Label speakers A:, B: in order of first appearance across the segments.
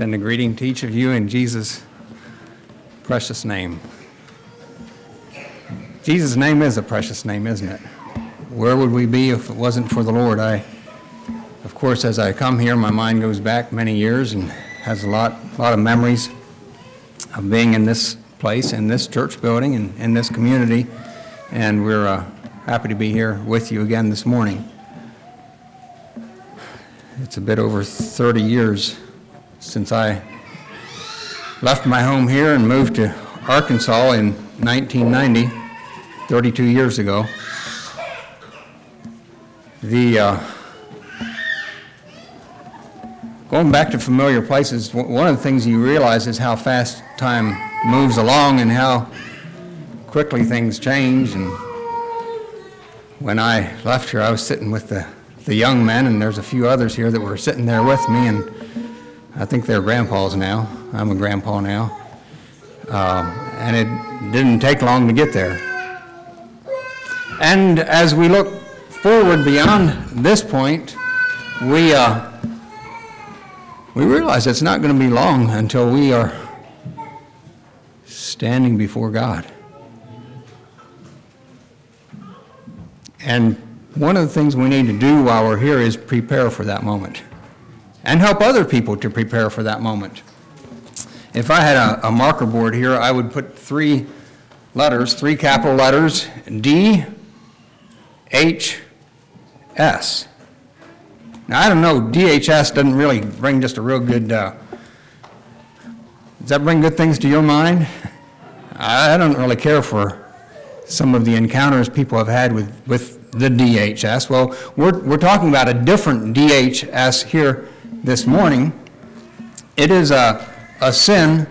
A: extend a greeting to each of you in Jesus' precious name. Jesus' name is a precious name, isn't it? Where would we be if it wasn't for the Lord? I, of course, as I come here, my mind goes back many years and has a lot, lot of memories of being in this place, in this church building, and in this community. And we're uh, happy to be here with you again this morning. It's a bit over 30 years since I left my home here and moved to Arkansas in 1990, 32 years ago. The uh, going back to familiar places, one of the things you realize is how fast time moves along and how quickly things change. And when I left here, I was sitting with the, the young men, and there's a few others here that were sitting there with me, and I think they're grandpas now. I'm a grandpa now. Um, and it didn't take long to get there. And as we look forward beyond this point, we, uh, we realize it's not going to be long until we are standing before God. And one of the things we need to do while we're here is prepare for that moment and help other people to prepare for that moment. If I had a, a marker board here, I would put three letters, three capital letters D, H, S. Now, I don't know, DHS doesn't really bring just a real good, uh, does that bring good things to your mind? I don't really care for some of the encounters people have had with, with the DHS. Well, we're, we're talking about a different DHS here this morning. It is a, a sin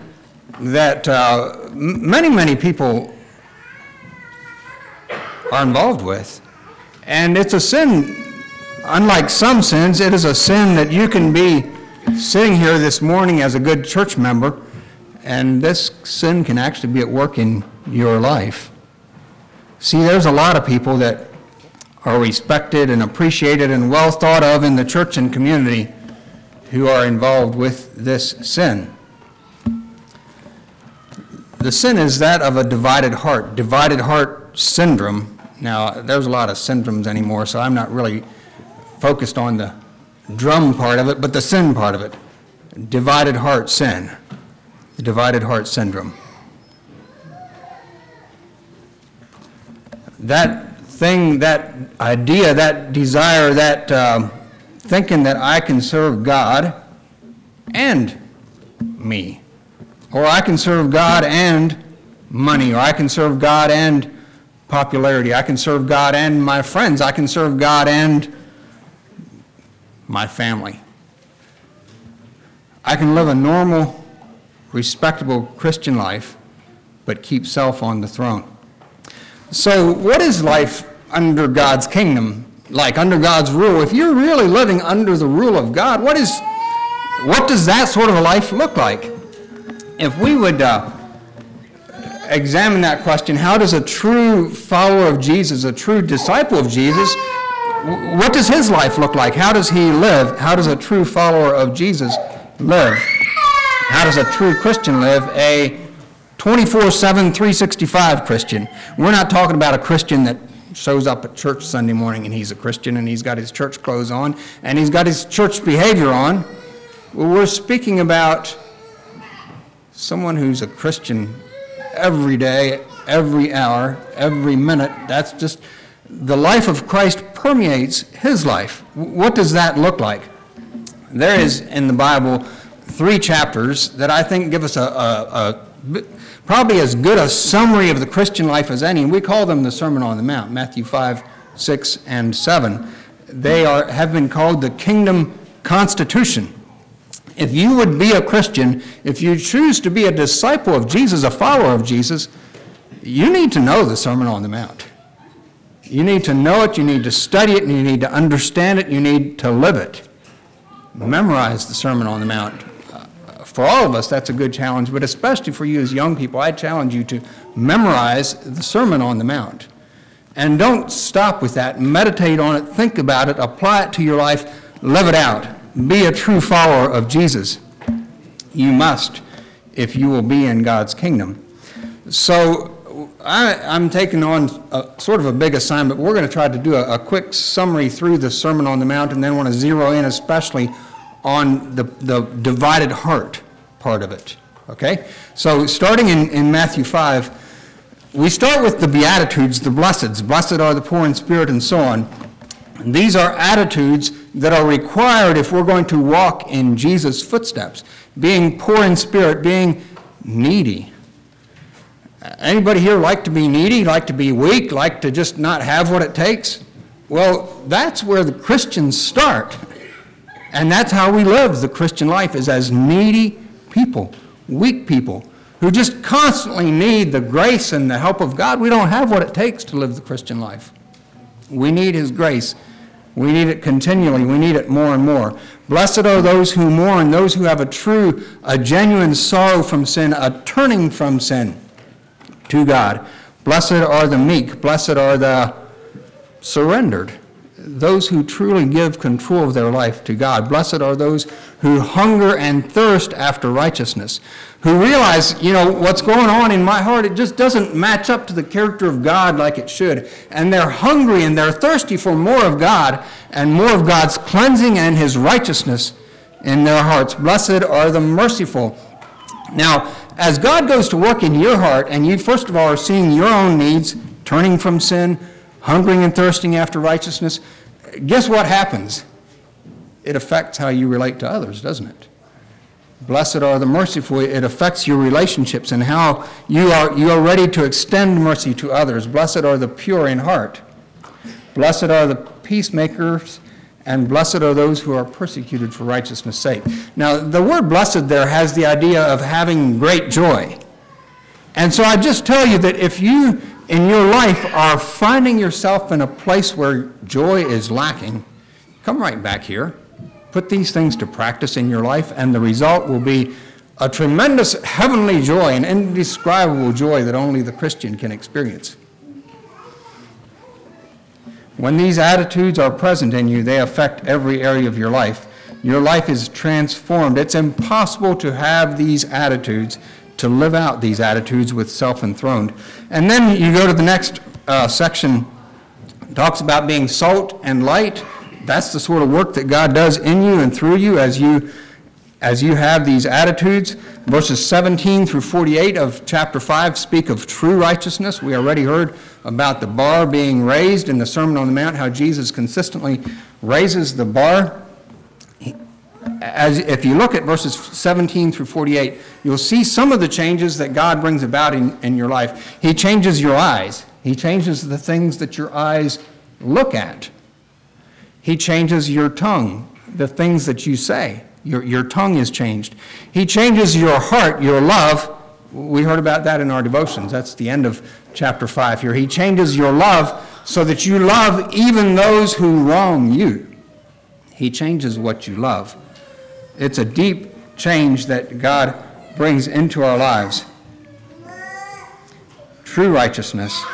A: that uh, many, many people are involved with. And it's a sin, unlike some sins, it is a sin that you can be sitting here this morning as a good church member, and this sin can actually be at work in your life. See, there's a lot of people that are respected and appreciated and well thought of in the church and community who are involved with this sin. The sin is that of a divided heart, divided heart syndrome. Now, there's a lot of syndromes anymore, so I'm not really focused on the drum part of it, but the sin part of it. Divided heart sin, the divided heart syndrome. That thing, that idea, that desire, that. Uh, thinking that I can serve God and me. Or I can serve God and money, or I can serve God and popularity. I can serve God and my friends. I can serve God and my family. I can live a normal, respectable Christian life, but keep self on the throne. So, what is life under God's kingdom like under God's rule, if you're really living under the rule of God, what is what does that sort of a life look like? If we would uh, examine that question, how does a true follower of Jesus, a true disciple of Jesus, what does his life look like? How does he live? How does a true follower of Jesus live? How does a true Christian live? A 24 7, 365 Christian. We're not talking about a Christian that shows up at church Sunday morning and he's a Christian and he's got his church clothes on and he's got his church behavior on. Well, we're speaking about someone who's a Christian every day, every hour, every minute. That's just the life of Christ permeates his life. What does that look like? There is in the Bible three chapters that I think give us a, a, a probably as good a summary of the Christian life as any, and we call them the Sermon on the Mount, Matthew 5, 6, and 7. They are, have been called the Kingdom Constitution. If you would be a Christian, if you choose to be a disciple of Jesus, a follower of Jesus, you need to know the Sermon on the Mount. You need to know it, you need to study it, and you need to understand it, you need to live it. Memorize the Sermon on the Mount for all of us, that's a good challenge, but especially for you as young people, I challenge you to memorize the Sermon on the Mount. And don't stop with that. Meditate on it, think about it, apply it to your life, live it out. Be a true follower of Jesus. You must if you will be in God's kingdom. So I, am taking on a, sort of a big assignment. We're going to try to do a, a, quick summary through the Sermon on the Mount and then want to zero in especially on the, the divided heart part of it. Okay? So starting in, in Matthew 5, we start with the Beatitudes, the blesseds. Blessed are the poor in spirit, and so on. These are attitudes that are required if we're going to walk in Jesus' footsteps. Being poor in spirit, being needy. Anybody here like to be needy, like to be weak, like to just not have what it takes? Well, that's where the Christians start. And that's how we live the Christian life is as needy people, weak people who just constantly need the grace and the help of God. We don't have what it takes to live the Christian life. We need His grace. We need it continually. We need it more and more. Blessed are those who mourn, those who have a true, a genuine sorrow from sin, a turning from sin to God. Blessed are the meek. Blessed are the surrendered those who truly give control of their life to God. Blessed are those who hunger and thirst after righteousness, who realize, you know, what's going on in my heart, it just doesn't match up to the character of God like it should. And they're hungry and they're thirsty for more of God and more of God's cleansing and his righteousness in their hearts. Blessed are the merciful. Now, as God goes to work in your heart, and you first of all are seeing your own needs, turning from sin, hungering and thirsting after righteousness, guess what happens? It affects how you relate to others, doesn't it? Blessed are the merciful. It affects your relationships and how you are, you are ready to extend mercy to others. Blessed are the pure in heart. Blessed are the peacemakers, and blessed are those who are persecuted for righteousness' sake. Now, the word blessed there has the idea of having great joy. And so I just tell you that if you in your life are finding yourself in a place where joy is lacking, come right back here. Put these things to practice in your life, and the result will be a tremendous heavenly joy, an indescribable joy that only the Christian can experience. When these attitudes are present in you, they affect every area of your life. Your life is transformed. It's impossible to have these attitudes to live out these attitudes with self enthroned. And then you go to the next uh, section, talks about being salt and light. That's the sort of work that God does in you and through you as you as you have these attitudes. Verses 17 through 48 of chapter 5 speak of true righteousness. We already heard about the bar being raised in the Sermon on the Mount, how Jesus consistently raises the bar as if you look at verses 17 through 48, you'll see some of the changes that God brings about in, in your life. He changes your eyes, He changes the things that your eyes look at. He changes your tongue, the things that you say. Your, your tongue is changed. He changes your heart, your love. We heard about that in our devotions. That's the end of chapter 5 here. He changes your love so that you love even those who wrong you. He changes what you love. It's a deep change that God brings into our lives. True righteousness.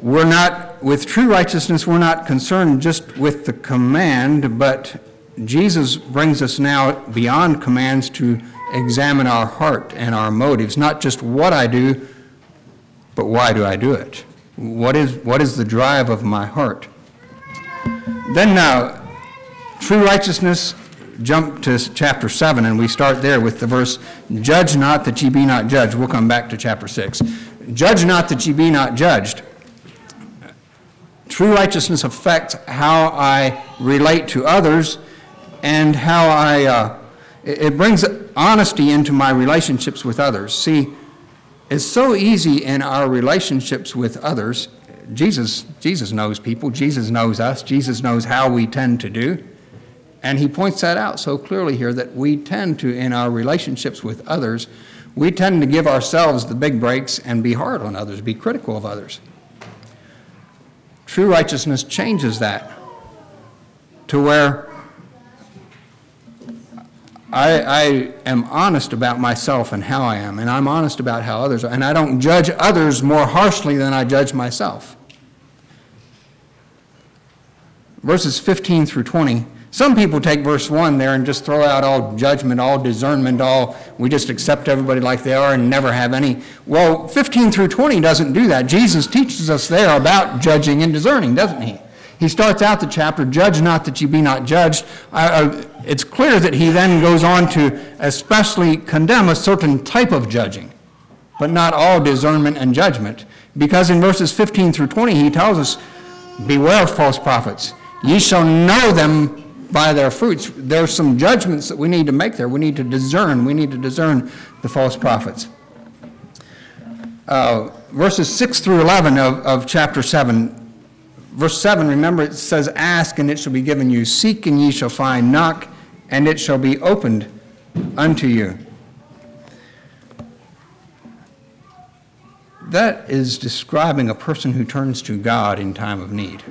A: We're not, with true righteousness, we're not concerned just with the command, but Jesus brings us now beyond commands to examine our heart and our motives, not just what I do, but why do I do it? What is, what is the drive of my heart? Then now, True righteousness, jump to chapter 7, and we start there with the verse, Judge not that ye be not judged. We'll come back to chapter 6. Judge not that ye be not judged. True righteousness affects how I relate to others and how I, uh, it brings honesty into my relationships with others. See, it's so easy in our relationships with others. Jesus, Jesus knows people, Jesus knows us, Jesus knows how we tend to do. And he points that out so clearly here that we tend to, in our relationships with others, we tend to give ourselves the big breaks and be hard on others, be critical of others. True righteousness changes that to where I, I, am honest about myself and how I am, and I'm honest about how others are, and I don't judge others more harshly than I judge myself. Verses 15 through 20 Some people take verse 1 there and just throw out all judgment, all discernment, all, we just accept everybody like they are and never have any. Well, 15 through 20 doesn't do that. Jesus teaches us there about judging and discerning, doesn't he? He starts out the chapter, judge not that you be not judged. It's clear that he then goes on to especially condemn a certain type of judging, but not all discernment and judgment. Because in verses 15 through 20, he tells us, Beware of false prophets. Ye shall know them by their fruits. There's some judgments that we need to make there. We need to discern. We need to discern the false prophets. Uh, verses 6 through 11 of, of chapter 7. Verse 7, remember it says, Ask and it shall be given you, seek and ye shall find, knock and it shall be opened unto you. That is describing a person who turns to God in time of need.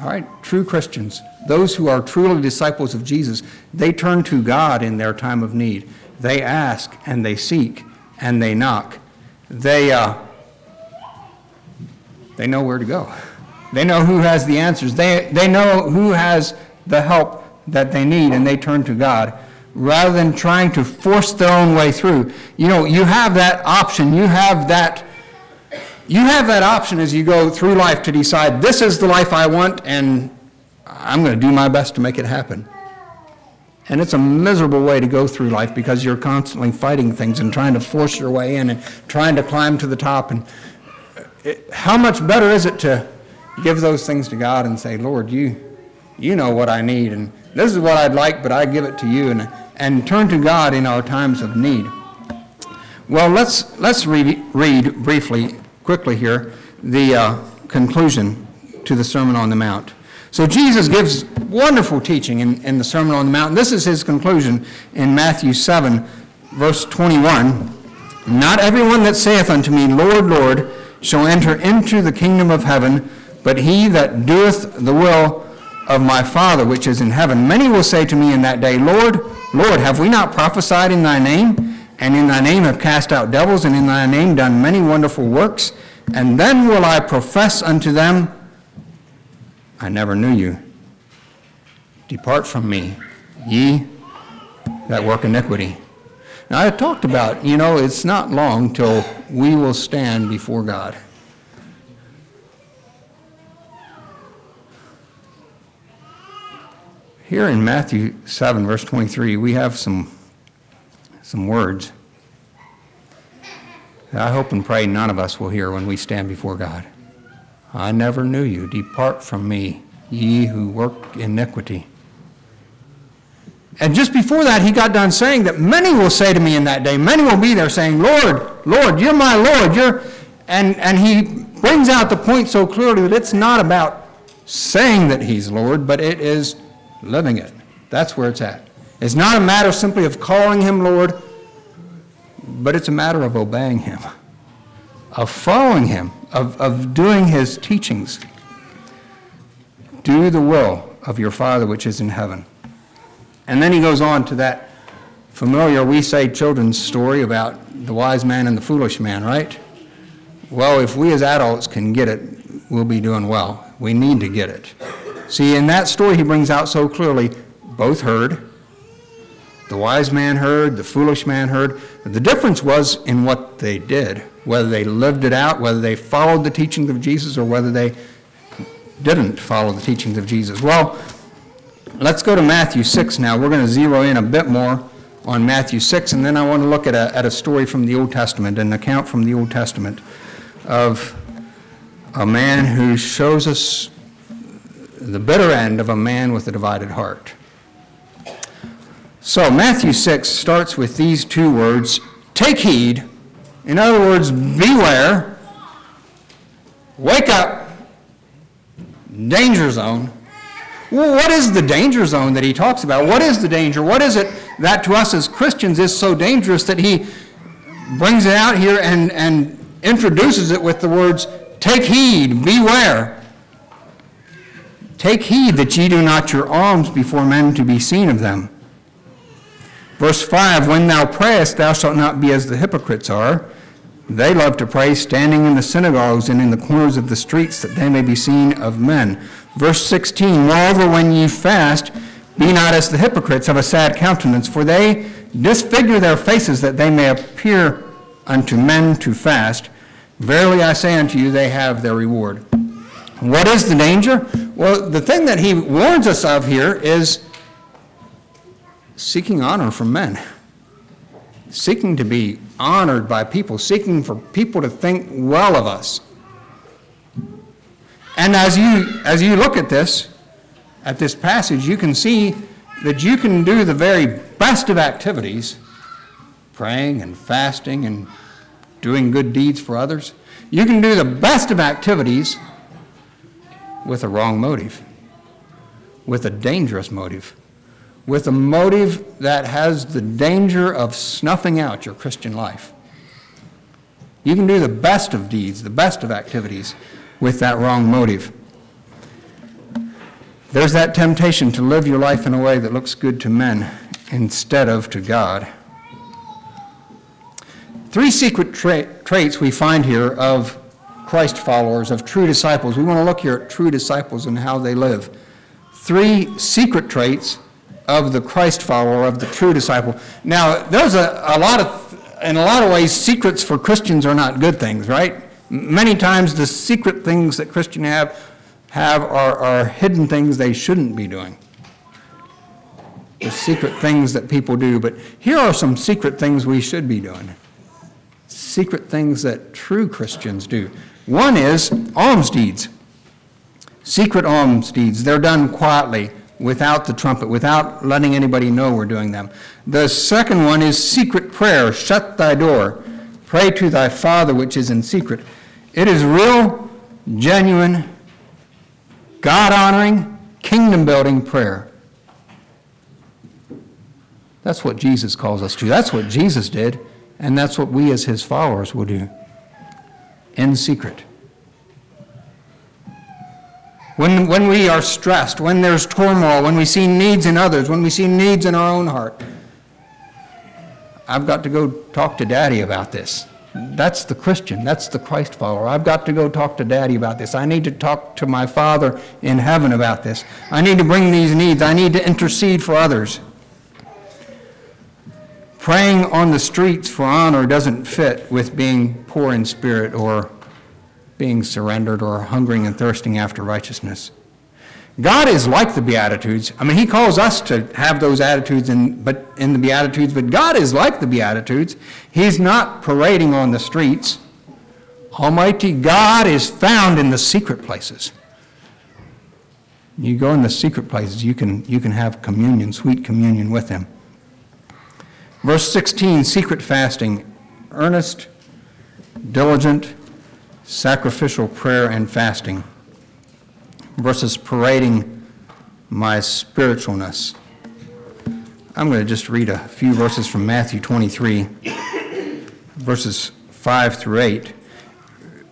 A: All right, true Christians, those who are truly disciples of Jesus, they turn to God in their time of need. They ask and they seek and they knock. They, uh, they know where to go. They know who has the answers. They, they know who has the help that they need, and they turn to God rather than trying to force their own way through. You know, you have that option. You have that you have that option as you go through life to decide this is the life I want and I'm going to do my best to make it happen. And it's a miserable way to go through life because you're constantly fighting things and trying to force your way in and trying to climb to the top. And uh, it, how much better is it to give those things to God and say, Lord, you, you know what I need, and this is what I'd like, but I give it to you, and, and turn to God in our times of need. Well, let's, let's read briefly quickly here the uh, conclusion to the Sermon on the Mount. So Jesus gives wonderful teaching in, in the Sermon on the Mount. This is his conclusion in Matthew 7, verse 21. Not everyone that saith unto me, Lord, Lord, shall enter into the kingdom of heaven, but he that doeth the will of my Father which is in heaven. Many will say to me in that day, Lord, Lord, have we not prophesied in thy name? And in thy name have cast out devils, and in thy name done many wonderful works. And then will I profess unto them, I never knew you. Depart from me, ye that work iniquity. Now, I talked about, you know, it's not long till we will stand before God. Here in Matthew 7, verse 23, we have some some words I hope and pray none of us will hear when we stand before God. I never knew you. Depart from me, ye who work iniquity. And just before that, he got done saying that many will say to me in that day, many will be there saying, Lord, Lord, you're my Lord. You're, and, and he brings out the point so clearly that it's not about saying that he's Lord, but it is living it. That's where it's at. It's not a matter simply of calling him Lord, but it's a matter of obeying him, of following him, of, of doing his teachings. Do the will of your Father which is in heaven. And then he goes on to that familiar, we say, children's story about the wise man and the foolish man, right? Well, if we as adults can get it, we'll be doing well. We need to get it. See, in that story, he brings out so clearly both heard, the wise man heard, the foolish man heard. The difference was in what they did, whether they lived it out, whether they followed the teachings of Jesus, or whether they didn't follow the teachings of Jesus. Well, let's go to Matthew 6 now. We're going to zero in a bit more on Matthew 6, and then I want to look at a, at a story from the Old Testament, an account from the Old Testament of a man who shows us the bitter end of a man with a divided heart. So Matthew 6 starts with these two words take heed. In other words, beware. Wake up. Danger zone. Well, what is the danger zone that he talks about? What is the danger? What is it that to us as Christians is so dangerous that he brings it out here and, and introduces it with the words, Take heed, beware. Take heed that ye do not your alms before men to be seen of them. Verse 5 When thou prayest, thou shalt not be as the hypocrites are. They love to pray standing in the synagogues and in the corners of the streets, that they may be seen of men. Verse 16 Moreover, when ye fast, Be not as the hypocrites of a sad countenance, for they disfigure their faces that they may appear unto men to fast. Verily I say unto you, they have their reward. What is the danger? Well, the thing that he warns us of here is seeking honor from men, seeking to be honored by people, seeking for people to think well of us. And as you, as you look at this, at this passage, you can see that you can do the very best of activities, praying and fasting and doing good deeds for others. You can do the best of activities with a wrong motive, with a dangerous motive, with a motive that has the danger of snuffing out your Christian life. You can do the best of deeds, the best of activities with that wrong motive. There's that temptation to live your life in a way that looks good to men instead of to God. Three secret tra- traits we find here of Christ followers, of true disciples. We want to look here at true disciples and how they live. Three secret traits of the Christ follower, of the true disciple. Now, there's a, a lot of, in a lot of ways, secrets for Christians are not good things, right? Many times the secret things that Christians have, have are, are hidden things they shouldn't be doing. The secret things that people do. But here are some secret things we should be doing. Secret things that true Christians do. One is alms deeds. Secret alms deeds. They're done quietly, without the trumpet, without letting anybody know we're doing them. The second one is secret prayer. Shut thy door. Pray to thy Father which is in secret. It is real, genuine, God honoring, kingdom building prayer. That's what Jesus calls us to. That's what Jesus did, and that's what we as his followers will do in secret. When, when we are stressed, when there's turmoil, when we see needs in others, when we see needs in our own heart, I've got to go talk to Daddy about this. That's the Christian. That's the Christ follower. I've got to go talk to Daddy about this. I need to talk to my Father in heaven about this. I need to bring these needs. I need to intercede for others. Praying on the streets for honor doesn't fit with being poor in spirit or being surrendered or hungering and thirsting after righteousness. God is like the Beatitudes. I mean, He calls us to have those attitudes in, but in the Beatitudes, but God is like the Beatitudes. He's not parading on the streets. Almighty God is found in the secret places. You go in the secret places, you can, you can have communion, sweet communion with Him. Verse 16 secret fasting, earnest, diligent, sacrificial prayer and fasting versus parading my spiritualness. I'm going to just read a few verses from Matthew 23, verses 5 through 8.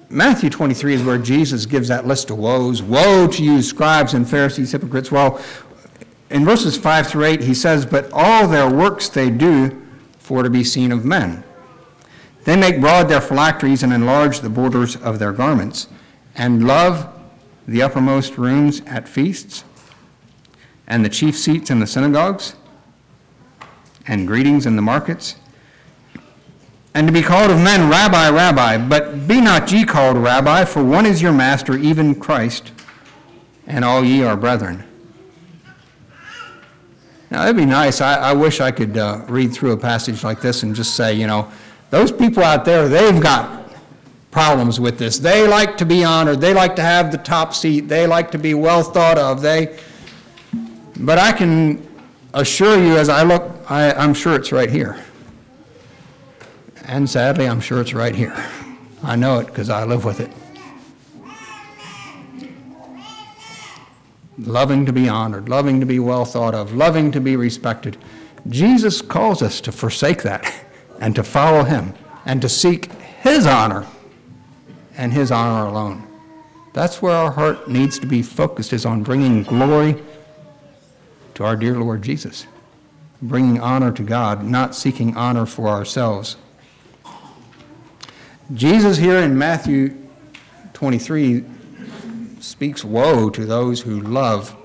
A: Matthew 23 is where Jesus gives that list of woes. Woe to you, scribes and Pharisees, hypocrites. Well, in verses 5 through 8, he says, But all their works they do for to be seen of men. They make broad their phylacteries and enlarge the borders of their garments, and love the uppermost rooms at feasts, and the chief seats in the synagogues, and greetings in the markets, and to be called of men, Rabbi, Rabbi. But be not ye called Rabbi, for one is your master, even Christ, and all ye are brethren. Now, that'd be nice. I, I wish I could uh, read through a passage like this and just say, you know, those people out there, they've got problems with this. They like to be honored. They like to have the top seat. They like to be well thought of. They, but I can assure you, as I look, I, I'm sure it's right here. And sadly, I'm sure it's right here. I know it because I live with it. Loving to be honored, loving to be well thought of, loving to be respected. Jesus calls us to forsake that and to follow him and to seek his honor and his honor alone. That's where our heart needs to be focused is on bringing glory to our dear Lord Jesus. Bringing honor to God, not seeking honor for ourselves. Jesus here in Matthew 23 speaks woe to those who love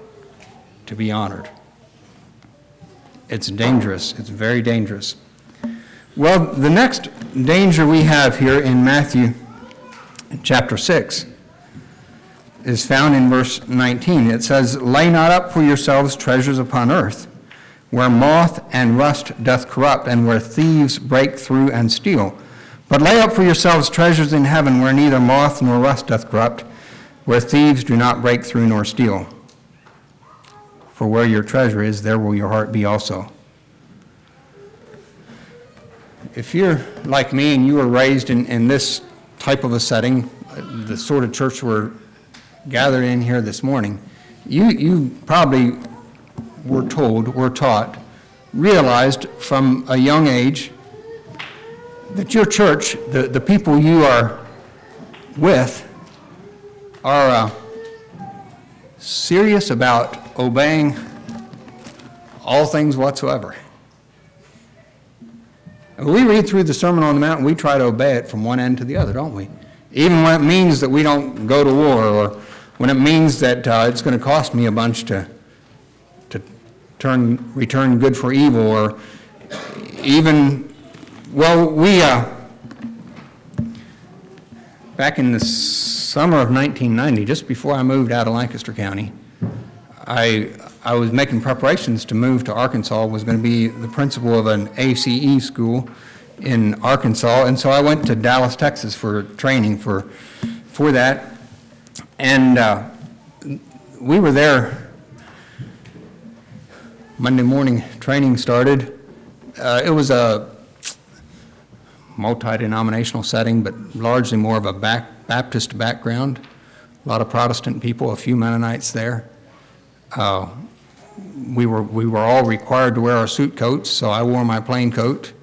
A: to be honored. It's dangerous. It's very dangerous. Well, the next danger we have here in Matthew chapter 6 is found in verse 19. It says, Lay not up for yourselves treasures upon earth, where moth and rust doth corrupt, and where thieves break through and steal. But lay up for yourselves treasures in heaven, where neither moth nor rust doth corrupt, where thieves do not break through nor steal. For where your treasure is, there will your heart be also. If you're like me and you were raised in, in this type of a setting, the sort of church we're gathered in here this morning, you, you probably were told, were taught, realized from a young age that your church, the, the people you are with, are uh, serious about obeying all things whatsoever. We read through the Sermon on the Mount and we try to obey it from one end to the other, don't we? Even when it means that we don't go to war or when it means that uh, it's going to cost me a bunch to, to turn, return good for evil or even, well, we, uh, back in the summer of 1990, just before I moved out of Lancaster County, I, I was making preparations to move to Arkansas, was going to be the principal of an ACE school in Arkansas, and so I went to Dallas, Texas for training for, for that. And uh, we were there Monday morning, training started. Uh, it was a multi-denominational setting, but largely more of a back, Baptist background. A lot of Protestant people, a few Mennonites there. Uh, we were we were all required to wear our suit coats, so I wore my plain coat.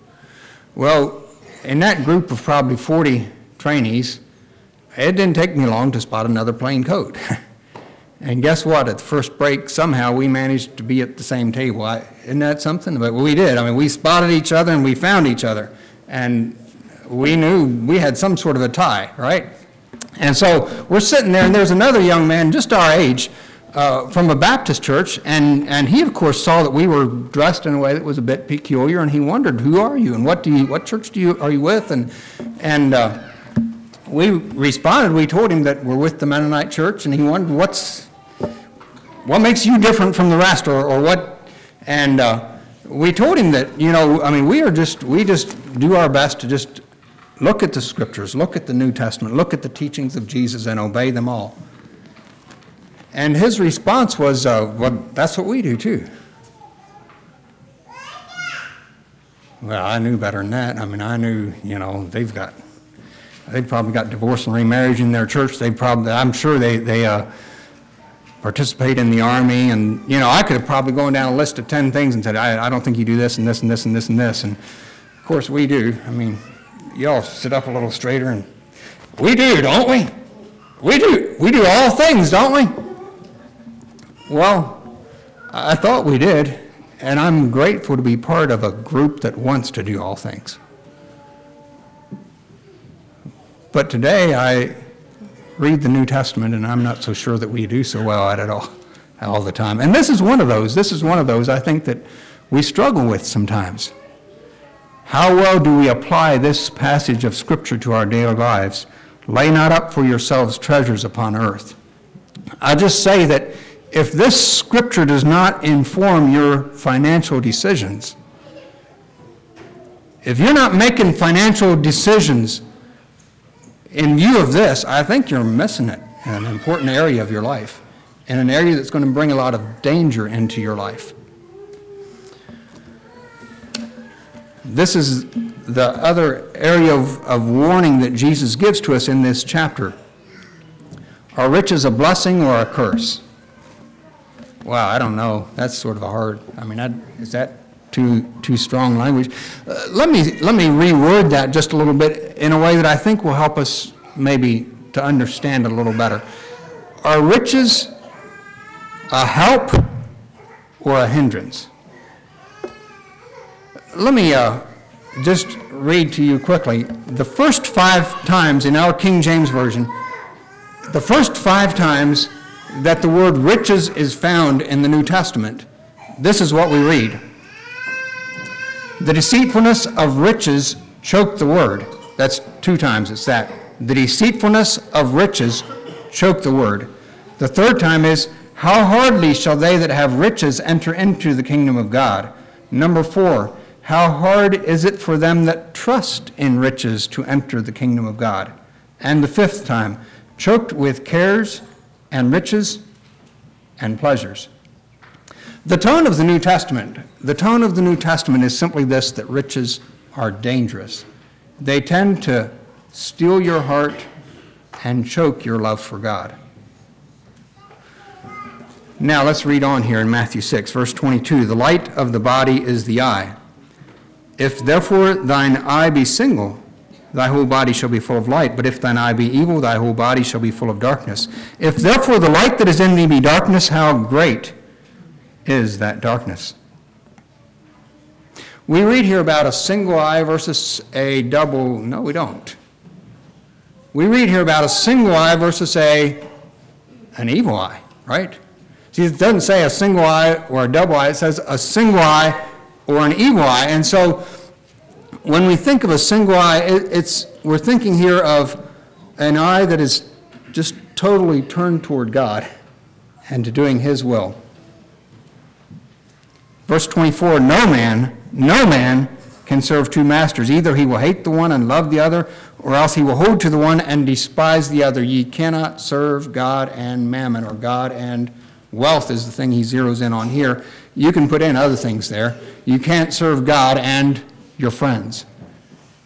A: Well, in that group of probably 40 trainees, it didn't take me long to spot another plain coat. and guess what? At the first break, somehow we managed to be at the same table. I, isn't that something? But we did. I mean, we spotted each other and we found each other. And we knew we had some sort of a tie, right? And so we're sitting there, and there's another young man just our age uh, from a Baptist church, and, and he, of course, saw that we were dressed in a way that was a bit peculiar, and he wondered, "Who are you, and what do you, what church do you are you with?" And and uh, we responded. We told him that we're with the Mennonite Church, and he wondered, "What's what makes you different from the rest, or, or what?" And uh, we told him that you know, I mean, we are just we just do our best to just look at the scriptures, look at the New Testament, look at the teachings of Jesus, and obey them all. And his response was, uh, Well, that's what we do too. Well, I knew better than that. I mean, I knew, you know, they've got, they've probably got divorce and remarriage in their church. They probably, I'm sure they, they uh, participate in the army. And, you know, I could have probably gone down a list of 10 things and said, I, I don't think you do this and this and this and this and this. And of course we do. I mean, y'all sit up a little straighter and we do, don't we? We do. We do all things, don't we? Well, I thought we did, and I'm grateful to be part of a group that wants to do all things. But today I read the New Testament, and I'm not so sure that we do so well at it all, all the time. And this is one of those. This is one of those I think that we struggle with sometimes. How well do we apply this passage of Scripture to our daily lives? Lay not up for yourselves treasures upon earth. I just say that if this scripture does not inform your financial decisions, if you're not making financial decisions in view of this, I think you're missing it in an important area of your life, in an area that's going to bring a lot of danger into your life. This is the other area of, of warning that Jesus gives to us in this chapter. Are riches a blessing or a curse? Wow, I don't know. That's sort of a hard. I mean, I, is that too too strong language? Uh, let me let me reword that just a little bit in a way that I think will help us maybe to understand it a little better. Are riches a help or a hindrance? Let me uh, just read to you quickly. The first five times in our King James Version, the first five times that the word riches is found in the New Testament, this is what we read The deceitfulness of riches choke the word. That's two times it's that. The deceitfulness of riches choke the word. The third time is, How hardly shall they that have riches enter into the kingdom of God? Number four, How hard is it for them that trust in riches to enter the kingdom of God? And the fifth time, choked with cares and riches and pleasures. The tone of the New Testament, the tone of the New Testament is simply this that riches are dangerous. They tend to steal your heart and choke your love for God. Now let's read on here in Matthew 6, verse 22. The light of the body is the eye. If therefore thine eye be single, thy whole body shall be full of light. But if thine eye be evil, thy whole body shall be full of darkness. If therefore the light that is in thee be darkness, how great is that darkness? We read here about a single eye versus a double. No, we don't. We read here about a single eye versus a an evil eye, right? See, it doesn't say a single eye or a double eye. It says a single eye or an evil eye. And so when we think of a single eye, it, it's, we're thinking here of an eye that is just totally turned toward God and to doing His will. Verse 24 No man, no man can serve two masters. Either he will hate the one and love the other, or else he will hold to the one and despise the other. Ye cannot serve God and mammon, or God and wealth is the thing he zeroes in on here. You can put in other things there. You can't serve God and your friends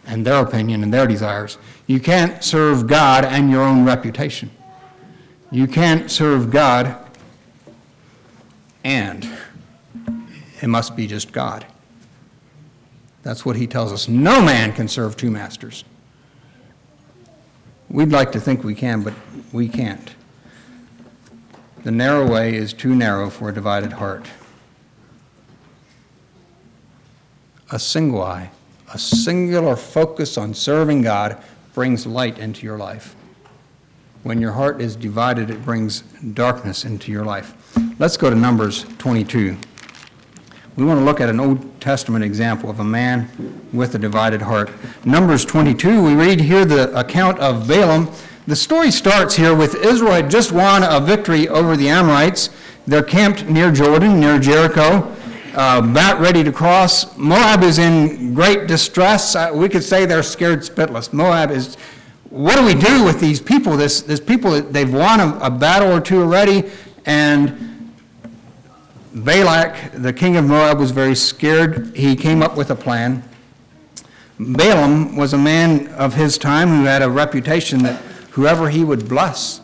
A: and their opinion and their desires. You can't serve God and your own reputation. You can't serve God and it must be just God. That's what he tells us. No man can serve two masters. We'd like to think we can, but we can't. The narrow way is too narrow for a divided heart. A single eye, a singular focus on serving God brings light into your life. When your heart is divided, it brings darkness into your life. Let's go to Numbers 22. We want to look at an Old Testament example of a man with a divided heart. Numbers 22, we read here the account of Balaam. The story starts here with Israel had just won a victory over the Amorites. They're camped near Jordan, near Jericho uh, about ready to cross. Moab is in great distress. Uh, we could say they're scared spitless. Moab is, what do we do with these people? This, this people, they've won a, a battle or two already, and Balak, the king of Moab, was very scared. He came up with a plan. Balaam was a man of his time who had a reputation that whoever he would bless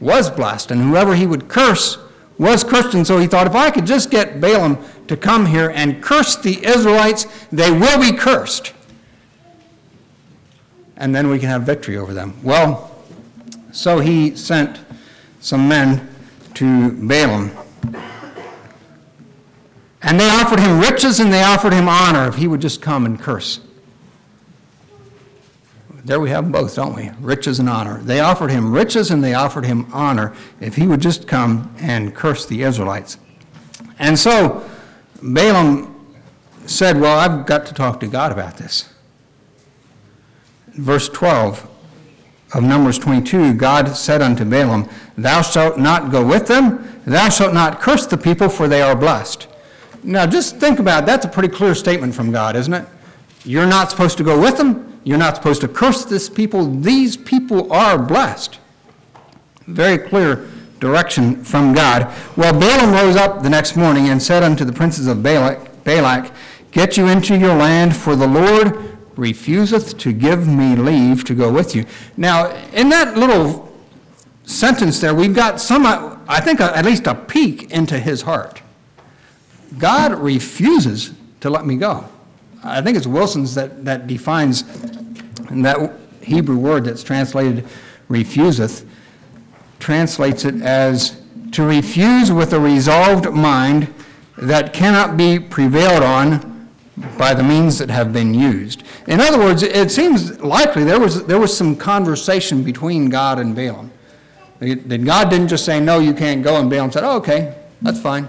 A: was blessed, and whoever he would curse was cursed. And so he thought, if I could just get Balaam to come here and curse the Israelites, they will be cursed. And then we can have victory over them. Well, so he sent some men to Balaam. And they offered him riches and they offered him honor if he would just come and curse. There we have both, don't we? Riches and honor. They offered him riches and they offered him honor if he would just come and curse the Israelites. And so Balaam said, Well, I've got to talk to God about this. Verse 12 of Numbers 22 God said unto Balaam, Thou shalt not go with them, thou shalt not curse the people, for they are blessed. Now, just think about it. That's a pretty clear statement from God, isn't it? You're not supposed to go with them. You're not supposed to curse this people. These people are blessed. Very clear direction from God. Well, Balaam rose up the next morning and said unto the princes of Balak, Balak, Get you into your land, for the Lord refuseth to give me leave to go with you. Now, in that little sentence there, we've got some, I think, at least a peek into his heart. God refuses to let me go. I think it's Wilson's that, that defines that Hebrew word that's translated refuseth translates it as to refuse with a resolved mind that cannot be prevailed on by the means that have been used. In other words, it seems likely there was, there was some conversation between God and Balaam. That God didn't just say, No, you can't go, and Balaam said, oh, Okay, that's fine.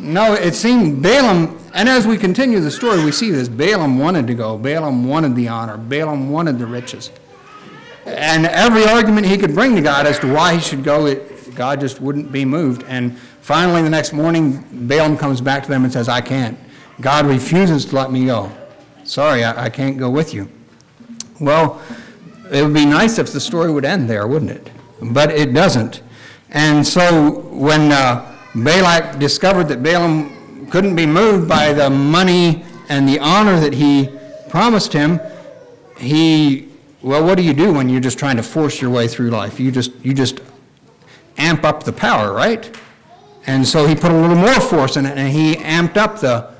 A: No, it seemed Balaam, and as we continue the story, we see this. Balaam wanted to go. Balaam wanted the honor. Balaam wanted the riches. And every argument he could bring to God as to why he should go, it, God just wouldn't be moved. And finally, the next morning, Balaam comes back to them and says, I can't. God refuses to let me go. Sorry, I, I can't go with you. Well, it would be nice if the story would end there, wouldn't it? But it doesn't. And so when uh, Balak discovered that Balaam couldn't be moved by the money and the honor that he promised him, he, well, what do you do when you're just trying to force your way through life? You just, you just amp up the power, right? And so he put a little more force in it, and he amped up the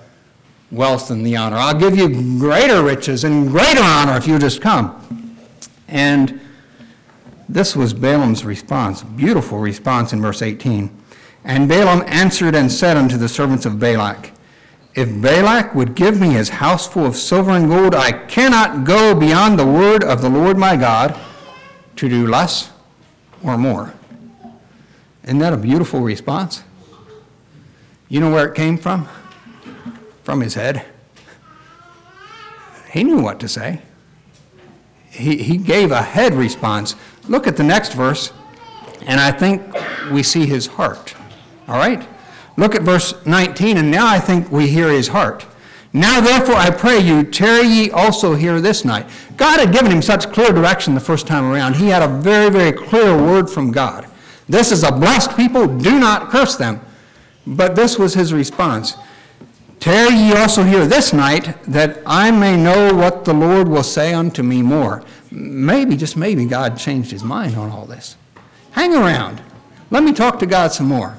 A: wealth and the honor. I'll give you greater riches and greater honor if you just come. And this was Balaam's response, beautiful response in verse 18. And Balaam answered and said unto the servants of Balak, If Balak would give me his house full of silver and gold, I cannot go beyond the word of the Lord my God to do less or more. Isn't that a beautiful response? You know where it came from? from his head. He knew what to say. He, he gave a head response. Look at the next verse, and I think we see his heart. All right? Look at verse 19, and now I think we hear his heart. Now, therefore, I pray you, tarry ye also here this night. God had given him such clear direction the first time around. He had a very, very clear word from God. This is a blessed people, do not curse them. But this was his response Tarry ye also here this night, that I may know what the Lord will say unto me more. Maybe, just maybe, God changed his mind on all this. Hang around. Let me talk to God some more.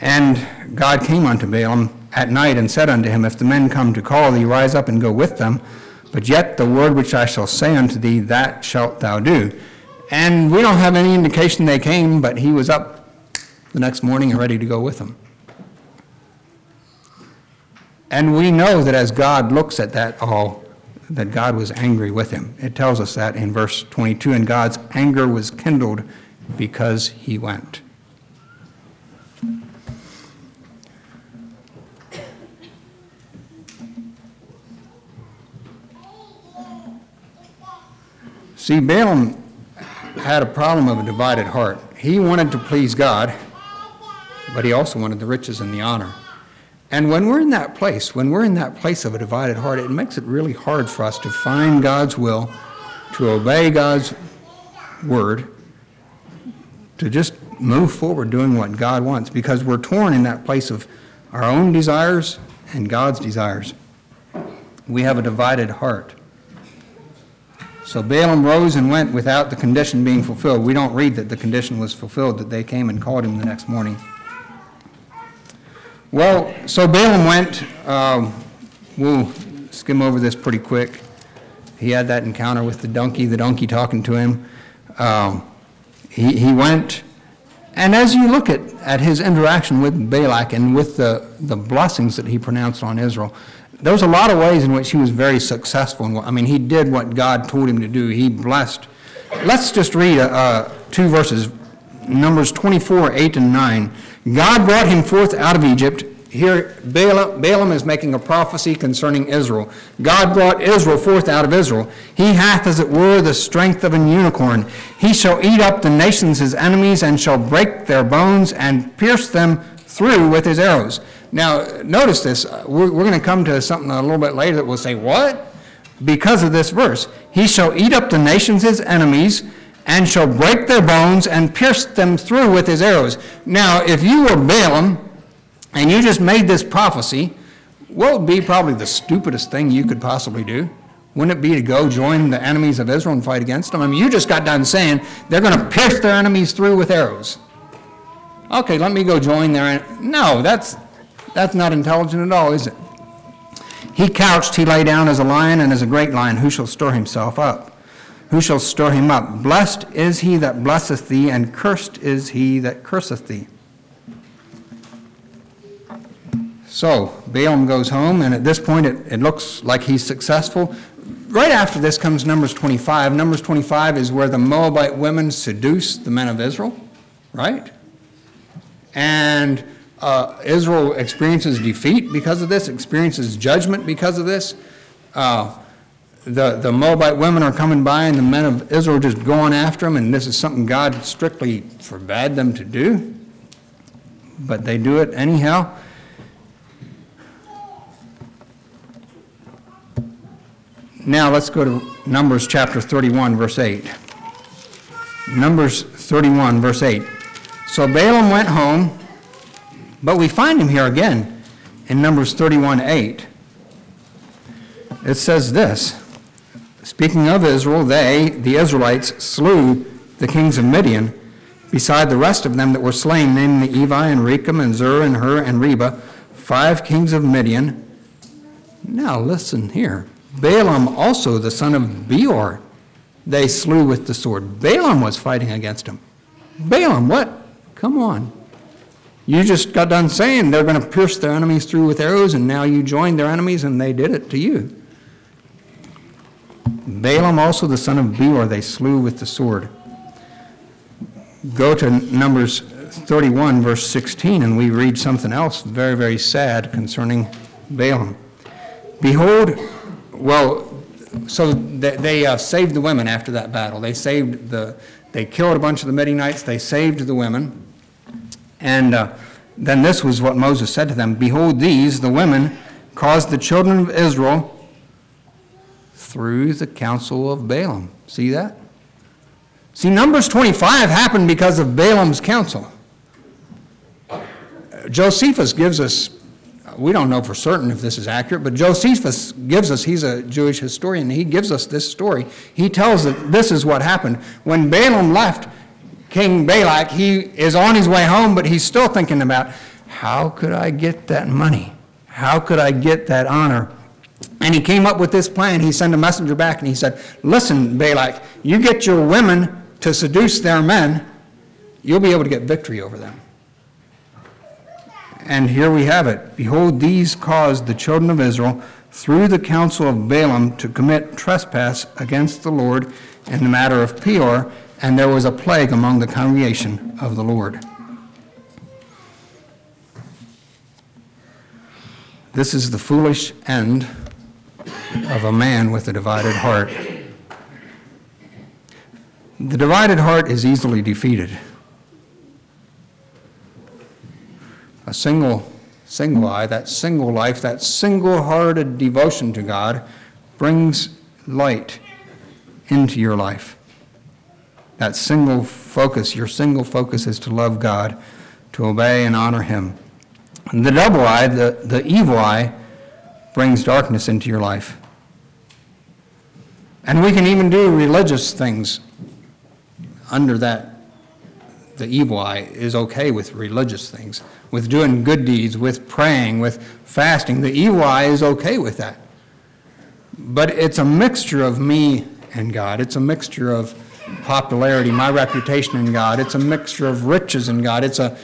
A: And God came unto Balaam at night and said unto him, If the men come to call thee, rise up and go with them. But yet the word which I shall say unto thee, that shalt thou do. And we don't have any indication they came, but he was up the next morning and ready to go with them. And we know that as God looks at that all, that God was angry with him. It tells us that in verse 22 and God's anger was kindled because he went. See, Balaam had a problem of a divided heart. He wanted to please God, but he also wanted the riches and the honor. And when we're in that place, when we're in that place of a divided heart, it makes it really hard for us to find God's will, to obey God's word, to just move forward doing what God wants, because we're torn in that place of our own desires and God's desires. We have a divided heart. So Balaam rose and went without the condition being fulfilled. We don't read that the condition was fulfilled, that they came and called him the next morning. Well, so Balaam went. Um, we'll skim over this pretty quick. He had that encounter with the donkey, the donkey talking to him. Um, he, he went, and as you look at, at his interaction with Balak and with the, the blessings that he pronounced on Israel, there was a lot of ways in which he was very successful. I mean, he did what God told him to do. He blessed. Let's just read uh, uh two verses Numbers 24, 8 and 9. God brought him forth out of Egypt. Here, Balaam, Balaam is making a prophecy concerning Israel. God brought Israel forth out of Israel. He hath, as it were, the strength of an unicorn. He shall eat up the nations his enemies, and shall break their bones, and pierce them through with his arrows. Now, notice this. Uh, we're, we're going to come to something a little bit later that will say, What? Because of this verse. He shall eat up the nations his enemies, and shall break their bones and pierce them through with his arrows. Now, if you were Balaam and you just made this prophecy, what would be probably the stupidest thing you could possibly do? Wouldn't it be to go join the enemies of Israel and fight against them? I mean, you just got done saying they're going to pierce their enemies through with arrows. Okay, let me go join their. No, that's that's not intelligent at all, is it? He couched, he lay down as a lion, and as a great lion, who shall store himself up? Who shall store him up? Blessed is he that blesseth thee, and cursed is he that curseth thee. So Balaam goes home, and at this point it, it looks like he's successful. Right after this comes Numbers 25. Numbers 25 is where the Moabite women seduce the men of Israel, right? And uh, Israel experiences defeat because of this, experiences judgment because of this. Uh, the, the Moabite women are coming by, and the men of Israel are just going after them, and this is something God strictly forbade them to do. But they do it anyhow. Now let's go to Numbers chapter 31, verse 8. Numbers 31, verse 8. So Balaam went home, but we find him here again in Numbers 31, 8. It says this Speaking of Israel, they, the Israelites, slew the kings of Midian, beside the rest of them that were slain, namely Evi and Rekem and Zur and Hur and Reba, five kings of Midian. Now listen here. Balaam also, the son of Beor, they slew with the sword. Balaam was fighting against him. Balaam, what? Come on. You just got done saying they're going to pierce their enemies through with arrows, and now you joined their enemies and they did it to you. Balaam also, the son of Beor, they slew with the sword. Go to Numbers 31, verse 16, and we read something else very, very sad concerning Balaam. Behold, well, so they, they uh, saved the women after that battle. They saved the, they killed a bunch of the Midianites. They saved the women. And uh, then this was what Moses said to them Behold, these, the women, caused the children of Israel through the counsel of Balaam. See that? See, Numbers 25 happened because of Balaam's counsel. Josephus gives us we don't know for certain if this is accurate, but Josephus gives us, he's a Jewish historian, he gives us this story. He tells that this is what happened. When Balaam left King Balak, he is on his way home, but he's still thinking about how could I get that money? How could I get that honor? And he came up with this plan. He sent a messenger back and he said, Listen, Balak, you get your women to seduce their men, you'll be able to get victory over them. And here we have it. Behold, these caused the children of Israel through the counsel of Balaam to commit trespass against the Lord in the matter of Peor, and there was a plague among the congregation of the Lord. This is the foolish end of a man with a divided heart. The divided heart is easily defeated. a single, single eye, that single life, that single hearted devotion to God brings light into your life. That single focus, your single focus is to love God, to obey and honor Him. And the double eye, the, the evil eye, brings darkness into your life. And we can even do religious things under that the evil eye is okay with religious things, with doing good deeds, with praying, with fasting. The evil eye is okay with that. But it's a mixture of me and God. It's a mixture of popularity, my reputation in God. It's a mixture of riches in God. It's a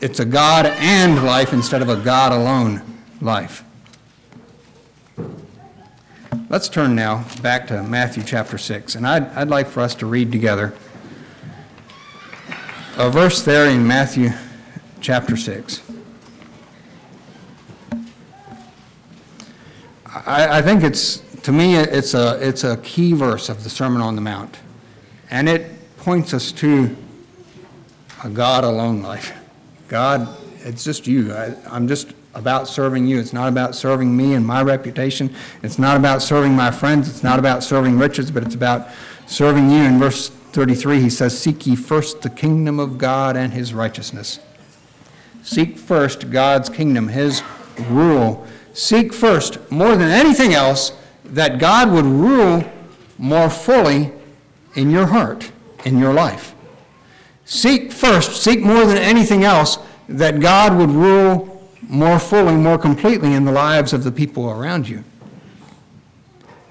A: it's a God and life instead of a God alone life. Let's turn now back to Matthew chapter 6, and I'd, I'd like for us to read together a verse there in Matthew chapter 6. I, I think it's, to me, it's a, it's a key verse of the Sermon on the Mount. And it points us to a God alone life. God, it's just you. I, I'm just about serving you. It's not about serving me and my reputation. It's not about serving my friends. It's not about serving riches, but it's about serving you. In verse 33, he says, Seek ye first the kingdom of God and his righteousness. Seek first God's kingdom, his rule. Seek first, more than anything else, that God would rule more fully in your heart, in your life. Seek first, seek more than anything else, that God would rule more fully, more completely in the lives of the people around you.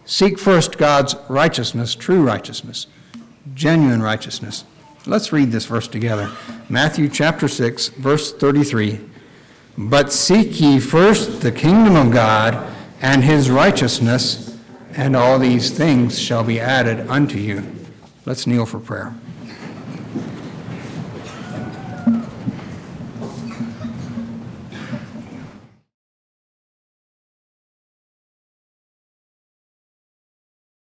A: Seek first God's righteousness, true righteousness genuine righteousness. Let's read this verse together. Matthew chapter 6, verse 33. But seek ye first the kingdom of God and his righteousness, and all these things shall be added unto you. Let's kneel for prayer.